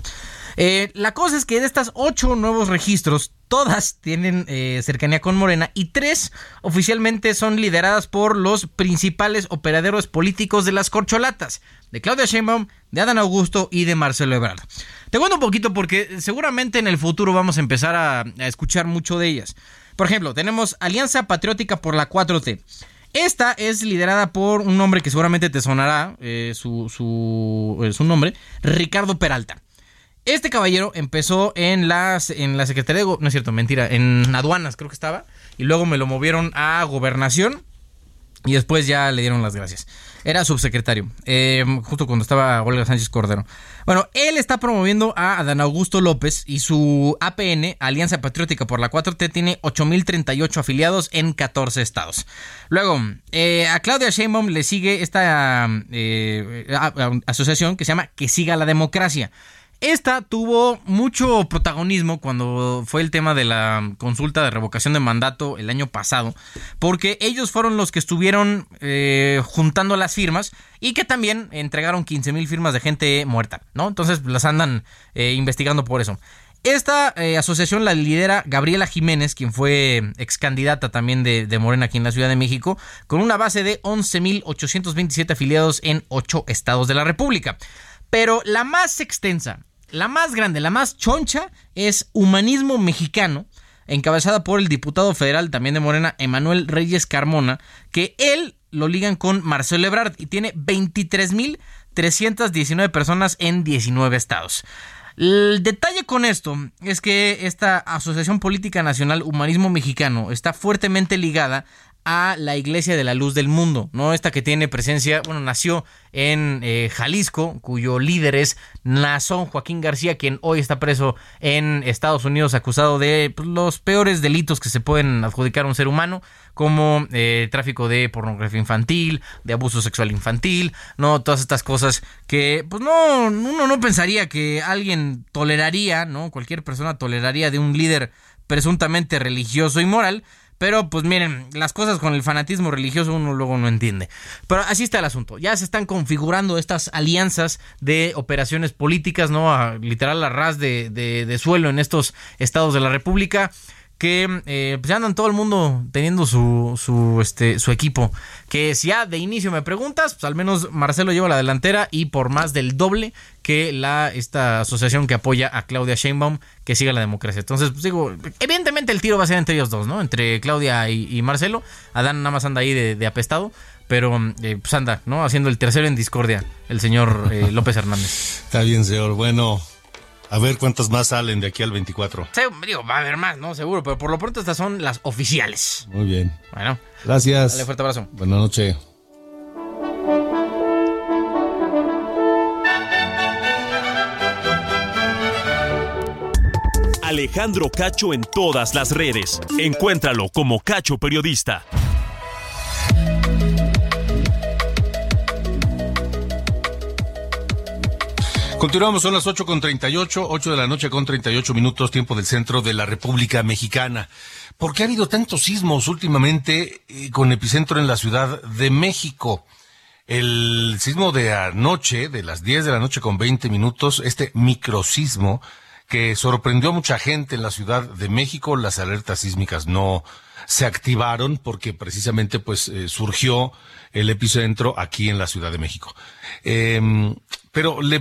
[SPEAKER 11] Eh, la cosa es que de estas ocho nuevos registros, todas tienen cercanía con Morena y tres oficialmente son lideradas por los principales operadores políticos de las corcholatas, de Claudia Sheinbaum, de Adán Augusto y de Marcelo Ebrard. Te cuento un poquito porque seguramente en el futuro vamos a empezar a, escuchar mucho de ellas. Por ejemplo, tenemos Alianza Patriótica por la 4T. Esta es liderada por un hombre que seguramente te sonará eh, su, su nombre, Ricardo Peralta. Este caballero empezó en, las, en la Secretaría de... No es cierto, mentira, en aduanas creo que estaba. Y luego me lo movieron a gobernación. Y después ya le dieron las gracias. Era subsecretario, eh, justo cuando estaba Olga Sánchez Cordero. Bueno, él está promoviendo a Adán Augusto López y su APN, Alianza Patriótica por la 4T, tiene 8.038 afiliados en 14 estados. Luego, eh, a Claudia Sheinbaum le sigue esta eh, asociación que se llama Que Siga la Democracia. Esta tuvo mucho protagonismo cuando fue el tema de la consulta de revocación de mandato el año pasado, porque ellos fueron los que estuvieron eh, juntando las firmas y que también entregaron 15 mil firmas de gente muerta, ¿no? Entonces las andan eh, investigando por eso. Esta eh, asociación la lidera Gabriela Jiménez, quien fue ex candidata también de, de, Morena aquí en la Ciudad de México, con una base de 11.827 afiliados en 8 estados de la República. Pero la más extensa la más grande, la más choncha es Humanismo Mexicano, encabezada por el diputado federal también de Morena, Emanuel Reyes Carmona, que él lo ligan con Marcelo Ebrard y tiene 23.319 personas en 19 estados. El detalle con esto es que esta Asociación Política Nacional Humanismo Mexicano está fuertemente ligada a la Iglesia de la Luz del Mundo, ¿no? Esta que tiene presencia, bueno, nació en eh, Jalisco, cuyo líder es Nazón Joaquín García, quien hoy está preso en Estados Unidos acusado de pues, los peores delitos que se pueden adjudicar a un ser humano, como eh, tráfico de pornografía infantil, de abuso sexual infantil, ¿no? Todas estas cosas que, pues no, uno no pensaría que alguien toleraría, ¿no? Cualquier persona toleraría de un líder presuntamente religioso y moral, pero pues miren, las cosas con el fanatismo religioso uno luego no entiende. Pero así está el asunto. Ya se están configurando estas alianzas de operaciones políticas, ¿no? literal a ras de, de, suelo en estos estados de la República que eh, pues andan todo el mundo teniendo su, su, este, su equipo. Que si ya de inicio me preguntas, pues al menos Marcelo lleva la delantera y por más del doble que la esta asociación que apoya a Claudia Sheinbaum que siga la democracia. Entonces, pues digo, evidentemente el tiro va a ser entre ellos dos, ¿no? Entre Claudia y, Marcelo. Adán nada más anda ahí de, apestado, pero eh, pues anda, ¿no? Haciendo el tercero en discordia, el señor eh, (laughs) López Hernández.
[SPEAKER 2] Está bien, señor. Bueno, a ver cuántos más salen de aquí al 24.
[SPEAKER 11] Sí, digo, va a haber más, ¿no? Seguro, pero por lo pronto estas son las oficiales.
[SPEAKER 2] Muy bien.
[SPEAKER 11] Bueno.
[SPEAKER 2] Gracias.
[SPEAKER 11] Dale fuerte abrazo.
[SPEAKER 2] Buenas noches.
[SPEAKER 1] Alejandro Cacho en todas las redes. Encuéntralo como Cacho Periodista.
[SPEAKER 2] Continuamos, son las 8 con 38, 8 de la noche con 38 minutos, tiempo del centro de la República Mexicana. ¿Por qué ha habido tantos sismos últimamente eh, con epicentro en la Ciudad de México? El sismo de anoche, de las 10 de la noche con 20 minutos, este microsismo, que sorprendió a mucha gente en la Ciudad de México. Las alertas sísmicas no se activaron porque precisamente pues eh, surgió el epicentro aquí en la Ciudad de México. Em, pero le,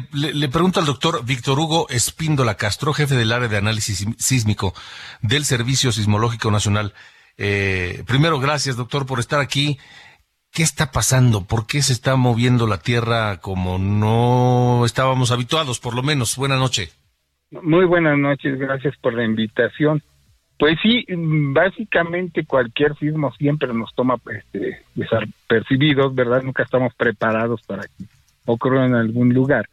[SPEAKER 2] pregunto al doctor Víctor Hugo Espíndola Castro, jefe del área de análisis sísmico del Servicio Sismológico Nacional. Eh, primero, gracias doctor por estar aquí. ¿Qué está pasando? ¿Por qué se está moviendo la Tierra como no estábamos habituados, por lo menos? Buenas noches.
[SPEAKER 12] Muy buenas noches, gracias por la invitación. Pues sí, básicamente cualquier sismo siempre nos toma este, desapercibidos, ¿verdad? Nunca estamos preparados para que ocurra en algún lugar.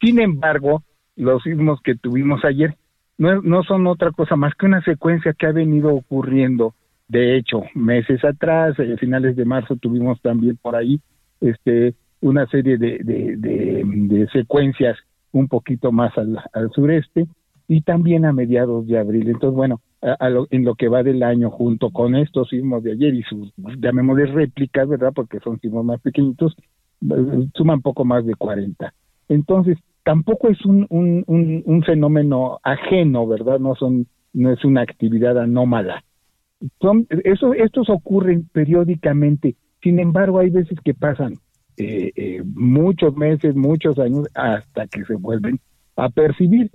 [SPEAKER 12] Sin embargo, los sismos que tuvimos ayer no, son otra cosa más que una secuencia que ha venido ocurriendo. De hecho, meses atrás, a finales de marzo, tuvimos también por ahí este, una serie de, de secuencias un poquito más al, sureste y también a mediados de abril. Entonces, bueno, en lo que va del año, junto con estos sismos de ayer y sus, llamémosle réplicas, ¿verdad? Porque son sismos más pequeñitos, suman poco más de 40. Entonces, tampoco es un, un, un, fenómeno ajeno, ¿verdad? No son, no es una actividad anómala. Son, eso, estos ocurren periódicamente. Sin embargo, hay veces que pasan eh, eh, muchos meses, muchos años, hasta que se vuelven a percibir.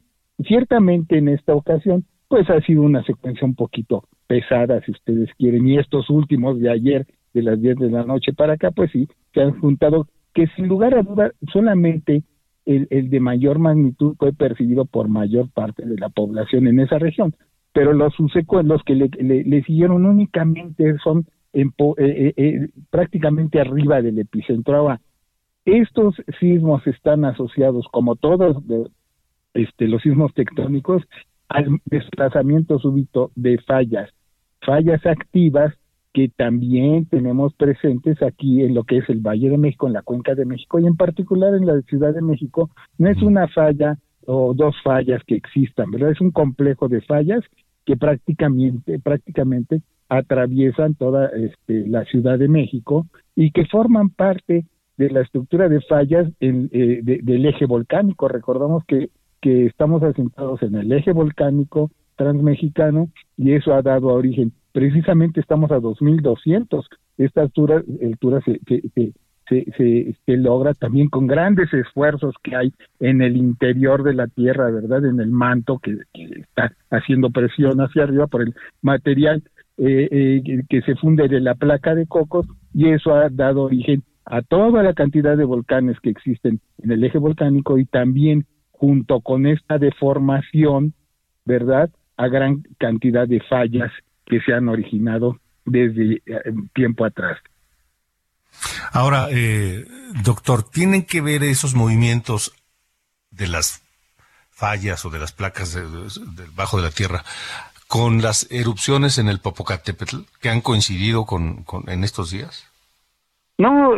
[SPEAKER 12] Ciertamente en esta ocasión, pues ha sido una secuencia un poquito pesada, si ustedes quieren, y estos últimos de ayer, de las 10 de la noche para acá, pues sí, se han juntado, que sin lugar a duda, solamente el, de mayor magnitud fue percibido por mayor parte de la población en esa región, pero los subsecuentes, que le, le siguieron únicamente son en, eh, eh, eh, prácticamente arriba del epicentro. Ahora, estos sismos están asociados, como todos este, los sismos tectónicos, al desplazamiento súbito de fallas, fallas activas que también tenemos presentes aquí en lo que es el Valle de México, en la Cuenca de México y en particular en la Ciudad de México. No es una falla o dos fallas que existan, ¿verdad? Es un complejo de fallas que prácticamente, prácticamente atraviesan toda este, la Ciudad de México y que forman parte de la estructura de fallas en, eh, del eje volcánico. Recordamos que, que estamos asentados en el eje volcánico transmexicano y eso ha dado origen. Precisamente estamos a 2200. Esta altura, altura se, se, se, se, logra también con grandes esfuerzos que hay en el interior de la Tierra, ¿verdad? En el manto que está haciendo presión hacia arriba por el material eh, eh, que se funde de la placa de cocos y eso ha dado origen a toda la cantidad de volcanes que existen en el eje volcánico y también junto con esta deformación, ¿verdad? A gran cantidad de fallas que se han originado desde eh, tiempo atrás.
[SPEAKER 2] Ahora, eh, doctor, ¿tienen que ver esos movimientos de las fallas o de las placas debajo de la Tierra con las erupciones en el Popocatépetl que han coincidido con, en estos días?
[SPEAKER 12] No,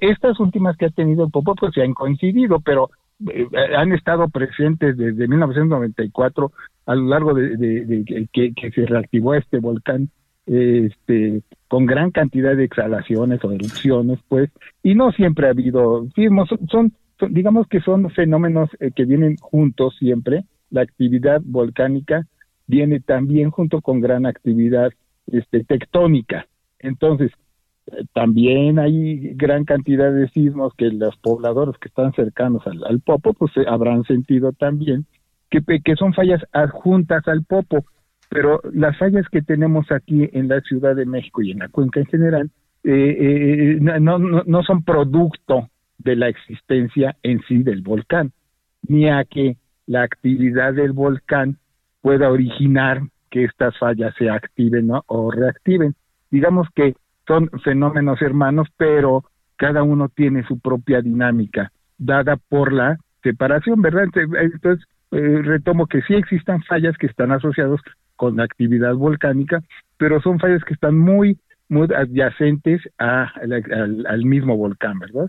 [SPEAKER 12] estas últimas que ha tenido el pues se han coincidido, pero eh, han estado presentes desde 1994 a lo largo de, que, se reactivó este volcán este con gran cantidad de exhalaciones o erupciones pues y no siempre ha habido sismos son, digamos que son fenómenos eh, que vienen juntos siempre la actividad volcánica viene también junto con gran actividad este, tectónica. Entonces, también hay gran cantidad de sismos que los pobladores que están cercanos al, Popo pues eh, habrán sentido también que, que son fallas adjuntas al Popo, pero las fallas que tenemos aquí en la Ciudad de México y en la cuenca en general eh, eh, no, no, no son producto de la existencia en sí del volcán, ni a que la actividad del volcán pueda originar que estas fallas se activen o reactiven. Digamos que son fenómenos hermanos, pero cada uno tiene su propia dinámica, dada por la separación, ¿verdad? Entonces, eh, retomo que sí existan fallas que están asociadas con la actividad volcánica, pero son fallas que están muy, muy adyacentes a, al, mismo volcán, ¿verdad?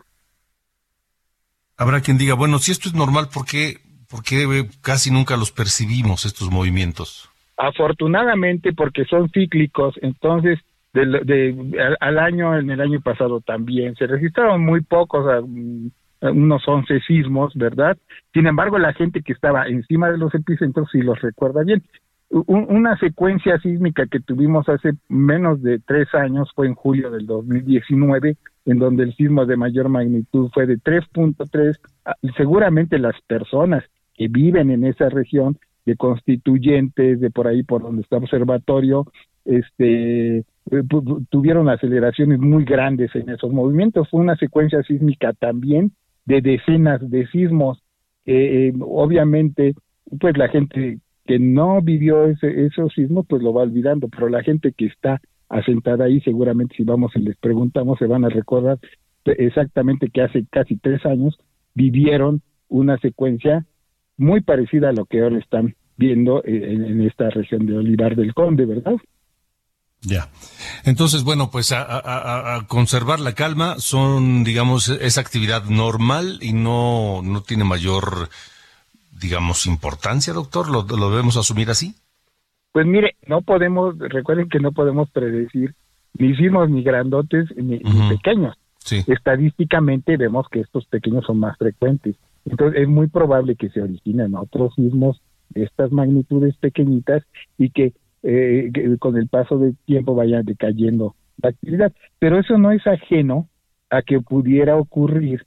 [SPEAKER 2] Habrá quien diga, bueno, si esto es normal, ¿por qué, ¿por qué casi nunca los percibimos, estos movimientos?
[SPEAKER 12] Afortunadamente, porque son cíclicos, entonces de, al, año, en el año pasado también, se registraron muy pocos, mm, unos 11 sismos, ¿verdad? Sin embargo, la gente que estaba encima de los epicentros sí los recuerda bien. una secuencia sísmica que tuvimos hace menos de tres años fue en julio del 2019, en donde el sismo de mayor magnitud fue de 3.3. Ah, seguramente las personas que viven en esa región, de constituyentes, de por ahí por donde está observatorio, este, eh, tuvieron aceleraciones muy grandes en esos movimientos. Fue una secuencia sísmica también de decenas de sismos. Eh, obviamente, pues la gente que no vivió ese, esos sismos, pues lo va olvidando, pero la gente que está asentada ahí, seguramente si vamos y les preguntamos, se van a recordar exactamente que hace casi tres años vivieron una secuencia muy parecida a lo que ahora están viendo en esta región de Olivar del Conde, ¿verdad?
[SPEAKER 2] Ya. Entonces, bueno, pues a, conservar la calma son, digamos, es actividad normal y no, no tiene mayor, digamos, importancia, doctor. ¿Lo, debemos asumir así?
[SPEAKER 12] Pues mire, no podemos, recuerden que no podemos predecir ni sismos ni grandotes ni, pequeños. Estadísticamente vemos que estos pequeños son más frecuentes. Entonces es muy probable que se originen otros sismos de estas magnitudes pequeñitas y que eh, con el paso del tiempo vaya decayendo la actividad. Pero eso no es ajeno a que pudiera ocurrir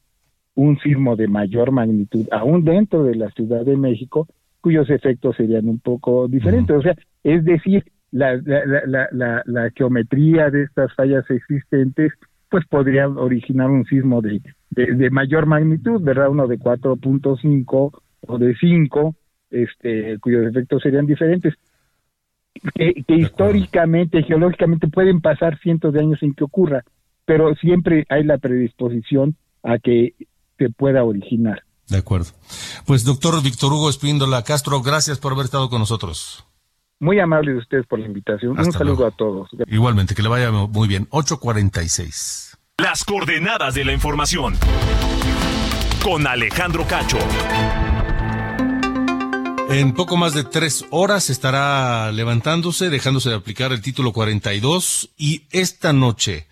[SPEAKER 12] un sismo de mayor magnitud, aún dentro de la Ciudad de México, cuyos efectos serían un poco diferentes. O sea, es decir, la, la, la, la, geometría de estas fallas existentes, pues podría originar un sismo de, de, de mayor magnitud, ¿verdad? Uno de 4.5 o de 5, este, cuyos efectos serían diferentes que, históricamente, geológicamente pueden pasar cientos de años sin que ocurra, pero siempre hay la predisposición a que se pueda originar.
[SPEAKER 2] De acuerdo. Pues doctor Víctor Hugo Espíndola Castro, gracias por haber estado con nosotros.
[SPEAKER 12] Muy amable de ustedes por la invitación. Un saludo a todos.
[SPEAKER 2] Igualmente, que le vaya muy bien. 846.
[SPEAKER 1] Las coordenadas de la información. Con Alejandro Cacho.
[SPEAKER 2] En poco más de tres horas estará levantándose, dejándose de aplicar el título 42 y esta noche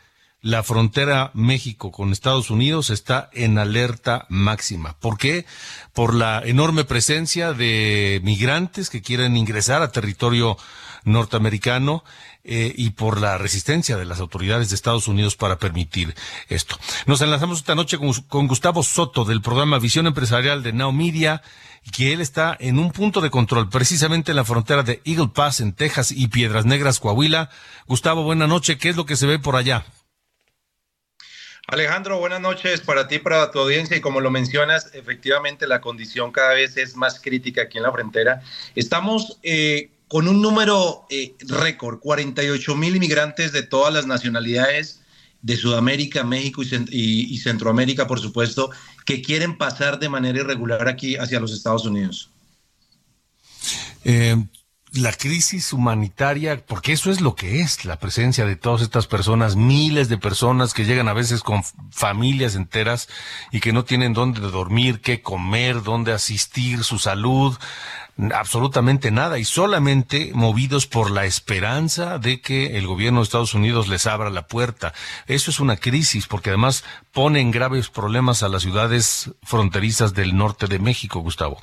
[SPEAKER 2] la frontera México con Estados Unidos está en alerta máxima. ¿Por qué? Por la enorme presencia de migrantes que quieren ingresar a territorio norteamericano eh, y por la resistencia de las autoridades de Estados Unidos para permitir esto. Nos enlazamos esta noche con, con Gustavo Soto del programa Visión Empresarial de Now Media que él está en un punto de control, precisamente en la frontera de Eagle Pass, en Texas y Piedras Negras, Coahuila. Gustavo, buena noche. ¿Qué es lo que se ve por allá?
[SPEAKER 13] Alejandro, buenas noches para ti, para tu audiencia. Y como lo mencionas, efectivamente la condición cada vez es más crítica aquí en la frontera. Estamos eh, con un número eh, récord, 48 mil inmigrantes de todas las nacionalidades de Sudamérica, México y, Centroamérica, por supuesto, que quieren pasar de manera irregular aquí hacia los Estados Unidos.
[SPEAKER 2] Eh, la crisis humanitaria, porque eso es lo que es, la presencia de todas estas personas, miles de personas que llegan a veces con familias enteras y que no tienen dónde dormir, qué comer, dónde asistir, su salud, absolutamente nada y solamente movidos por la esperanza de que el gobierno de Estados Unidos les abra la puerta. Eso es una crisis porque además pone en graves problemas a las ciudades fronterizas del norte de México, Gustavo.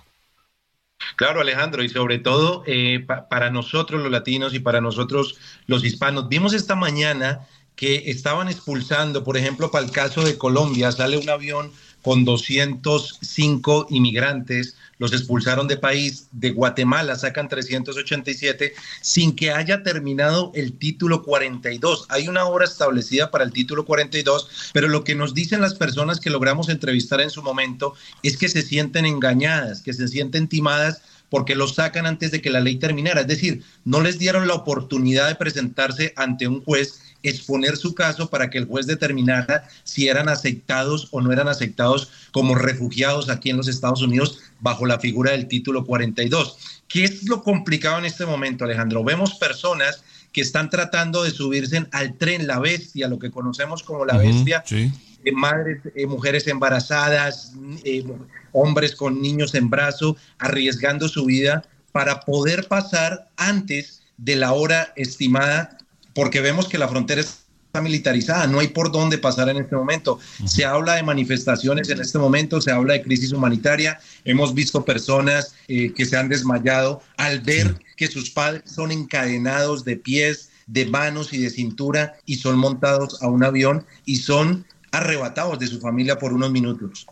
[SPEAKER 13] Claro, Alejandro, y sobre todo eh, para nosotros los latinos y para nosotros los hispanos. Vimos esta mañana que estaban expulsando, por ejemplo, para el caso de Colombia, sale un avión con 205 inmigrantes, los expulsaron de país, de Guatemala sacan 387 sin que haya terminado el título 42. Hay una hora establecida para el título 42, pero lo que nos dicen las personas que logramos entrevistar en su momento es que se sienten engañadas, que se sienten timadas porque los sacan antes de que la ley terminara. Es decir, no les dieron la oportunidad de presentarse ante un juez exponer su caso para que el juez determinara si eran aceptados o no eran aceptados como refugiados aquí en los Estados Unidos bajo la figura del título 42. ¿Qué es lo complicado en este momento, Alejandro? Vemos personas que están tratando de subirse al tren La Bestia, lo que conocemos como La Bestia, de madres, eh, mujeres embarazadas, eh, hombres con niños en brazo, arriesgando su vida para poder pasar antes de la hora estimada porque vemos que la frontera está militarizada, no hay por dónde pasar en este momento. Se habla de manifestaciones en este momento, se habla de crisis humanitaria, hemos visto personas eh, que se han desmayado al ver que sus padres son encadenados de pies, de manos y de cintura y son montados a un avión y son arrebatados de su familia por unos minutos.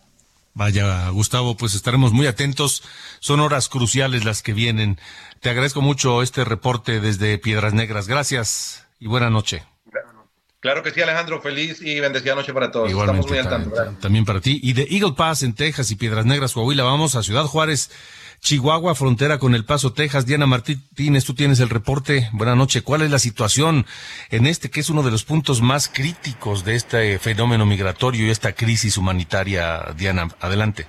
[SPEAKER 2] Vaya, Gustavo, pues estaremos muy atentos. Son horas cruciales las que vienen. Te agradezco mucho este reporte desde Piedras Negras. Gracias y buena noche.
[SPEAKER 13] Claro que sí, Alejandro. Feliz y bendecida noche para todos. Estamos muy al tanto.
[SPEAKER 2] También para ti. Y de Eagle Pass en Texas y Piedras Negras, Coahuila, vamos a Ciudad Juárez, Chihuahua, frontera con El Paso, Texas. Diana Martínez, tú tienes el reporte. Buenas noches. ¿Cuál es la situación en este que es uno de los puntos más críticos de este fenómeno migratorio y esta crisis humanitaria? Diana, adelante.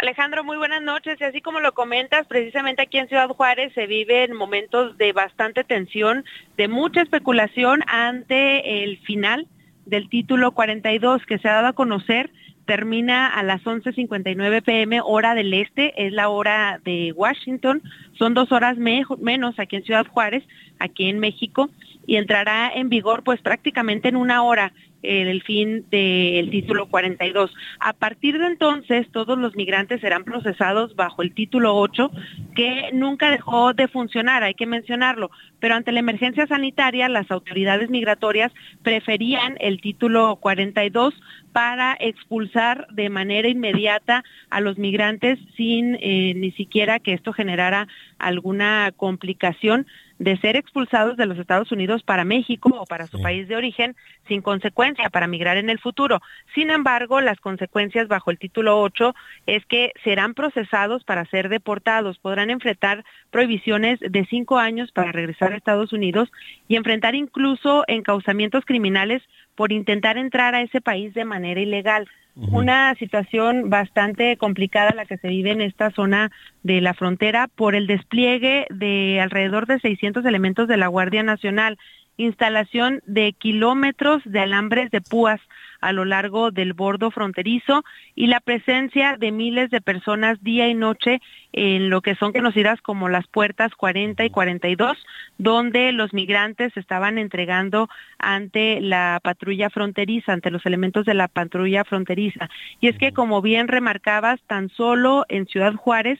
[SPEAKER 14] Alejandro, muy buenas noches. Y así como lo comentas, precisamente aquí en Ciudad Juárez se viven momentos de bastante tensión, de mucha especulación ante el final del título 42 que se ha dado a conocer. Termina a las 11.59 pm hora del este, es la hora de Washington, son dos horas menos aquí en Ciudad Juárez, aquí en México, y entrará en vigor pues prácticamente en una hora el fin del título 42. A partir de entonces, todos los migrantes serán procesados bajo el título 8, que nunca dejó de funcionar, hay que mencionarlo, pero ante la emergencia sanitaria, las autoridades migratorias preferían el título 42 para expulsar de manera inmediata a los migrantes sin eh, ni siquiera que esto generara alguna complicación de ser expulsados de los Estados Unidos para México o para su país de origen sin consecuencia para migrar en el futuro. Sin embargo, las consecuencias bajo el título 8 es que serán procesados para ser deportados, podrán enfrentar prohibiciones de cinco años para regresar a Estados Unidos y enfrentar incluso encauzamientos criminales por intentar entrar a ese país de manera ilegal. Una situación bastante complicada la que se vive en esta zona de la frontera por el despliegue de alrededor de 600 elementos de la Guardia Nacional, instalación de kilómetros de alambres de púas a lo largo del bordo fronterizo y la presencia de miles de personas día y noche en lo que son conocidas como las puertas 40 y 42, donde los migrantes estaban entregando ante la patrulla fronteriza, ante los elementos de la patrulla fronteriza. Y es que, como bien remarcabas, tan solo en Ciudad Juárez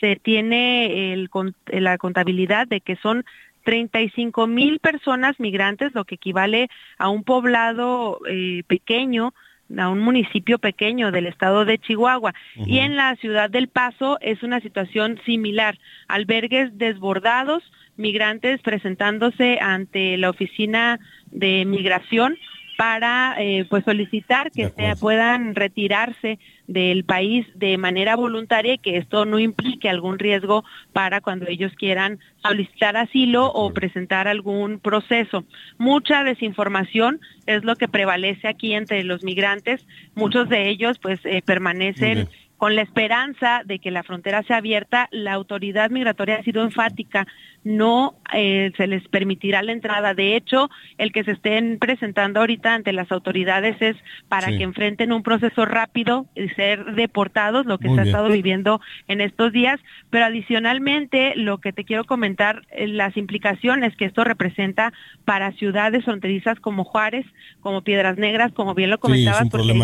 [SPEAKER 14] se tiene la contabilidad de que son 35 mil personas migrantes, lo que equivale a un poblado eh, pequeño, a un municipio pequeño del estado de Chihuahua. Y en la ciudad del Paso es una situación similar. Albergues desbordados, migrantes presentándose ante la oficina de migración para eh, pues solicitar que puedan retirarse del país de manera voluntaria y que esto no implique algún riesgo para cuando ellos quieran solicitar asilo o presentar algún proceso. Mucha desinformación es lo que prevalece aquí entre los migrantes. Muchos de ellos pues eh, permanecen con la esperanza de que la frontera sea abierta, la autoridad migratoria ha sido enfática, no eh, se les permitirá la entrada. De hecho, el que se estén presentando ahorita ante las autoridades es para que enfrenten un proceso rápido y ser deportados, lo que se ha estado viviendo en estos días. Pero adicionalmente, lo que te quiero comentar, eh, las implicaciones que esto representa para ciudades fronterizas como Juárez, como Piedras Negras, como bien lo comentabas, porque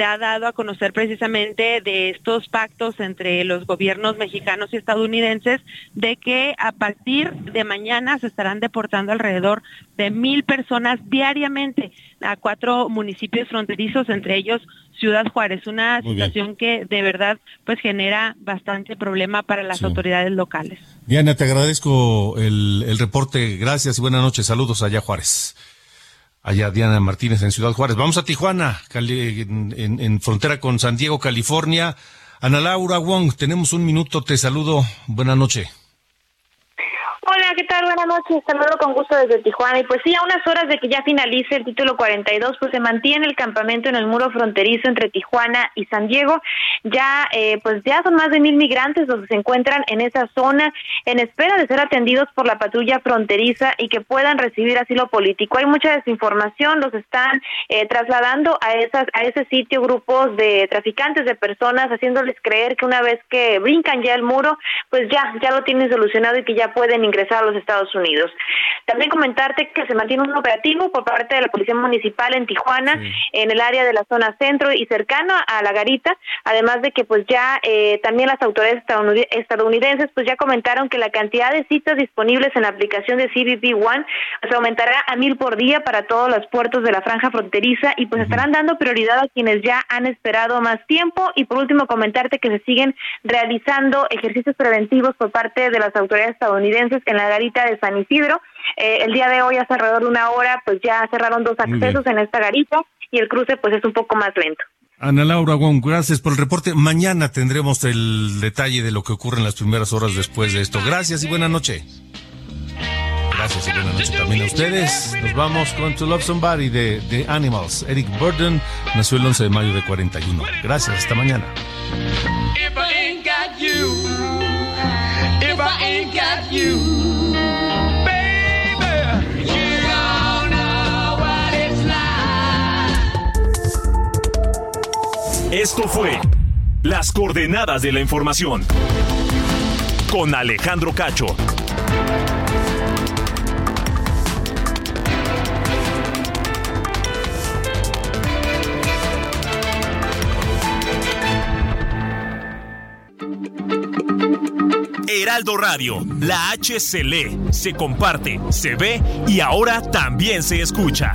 [SPEAKER 14] se ha dado a conocer precisamente de estos pactos entre los gobiernos mexicanos y estadounidenses de que a partir de mañana se estarán deportando alrededor de mil personas diariamente a cuatro municipios fronterizos, entre ellos Ciudad Juárez, una situación que de verdad pues genera bastante problema para las autoridades locales.
[SPEAKER 2] Diana, te agradezco el, el reporte, gracias y buenas noches, saludos allá Juárez allá Diana Martínez en Ciudad Juárez. Vamos a Tijuana, en, frontera con San Diego, California. Ana Laura Wong, tenemos un minuto, te saludo. Buenas noches.
[SPEAKER 15] ¿Qué tal? Buenas noches. Saludo con gusto desde Tijuana. Y pues sí, a unas horas de que ya finalice el título 42, pues se mantiene el campamento en el muro fronterizo entre Tijuana y San Diego. Ya, eh, pues ya son más de mil migrantes los que se encuentran en esa zona en espera de ser atendidos por la patrulla fronteriza y que puedan recibir asilo político. Hay mucha desinformación, los están eh, trasladando a esas a ese sitio grupos de traficantes de personas, haciéndoles creer que una vez que brincan ya el muro, pues ya ya lo tienen solucionado y que ya pueden ingresar a los Estados Unidos. También comentarte que se mantiene un operativo por parte de la Policía Municipal en Tijuana, en el área de la zona centro y cercano a la garita, además de que pues ya eh, también las autoridades estadounidenses pues ya comentaron que la cantidad de citas disponibles en la aplicación de CBP One pues, aumentará a mil por día para todos los puertos de la franja fronteriza y pues estarán dando prioridad a quienes ya han esperado más tiempo. Y por último comentarte que se siguen realizando ejercicios preventivos por parte de las autoridades estadounidenses en la garita de San Isidro. Eh, el día de hoy, hace alrededor de una hora, pues ya cerraron dos accesos en esta garita y el cruce pues es un poco más lento.
[SPEAKER 2] Ana Laura Wong, gracias por el reporte. Mañana tendremos el detalle de lo que ocurre en las primeras horas después de esto. Gracias y buena noche. Gracias y buena noche también a ustedes. Nos vamos con To Love Somebody de, The Animals. Eric Burden nació el 11 de mayo de 41. Gracias, hasta mañana.
[SPEAKER 1] Esto fue Las coordenadas de la información con Alejandro Cacho. Heraldo Radio, la H se lee, se comparte, se ve y ahora también se escucha.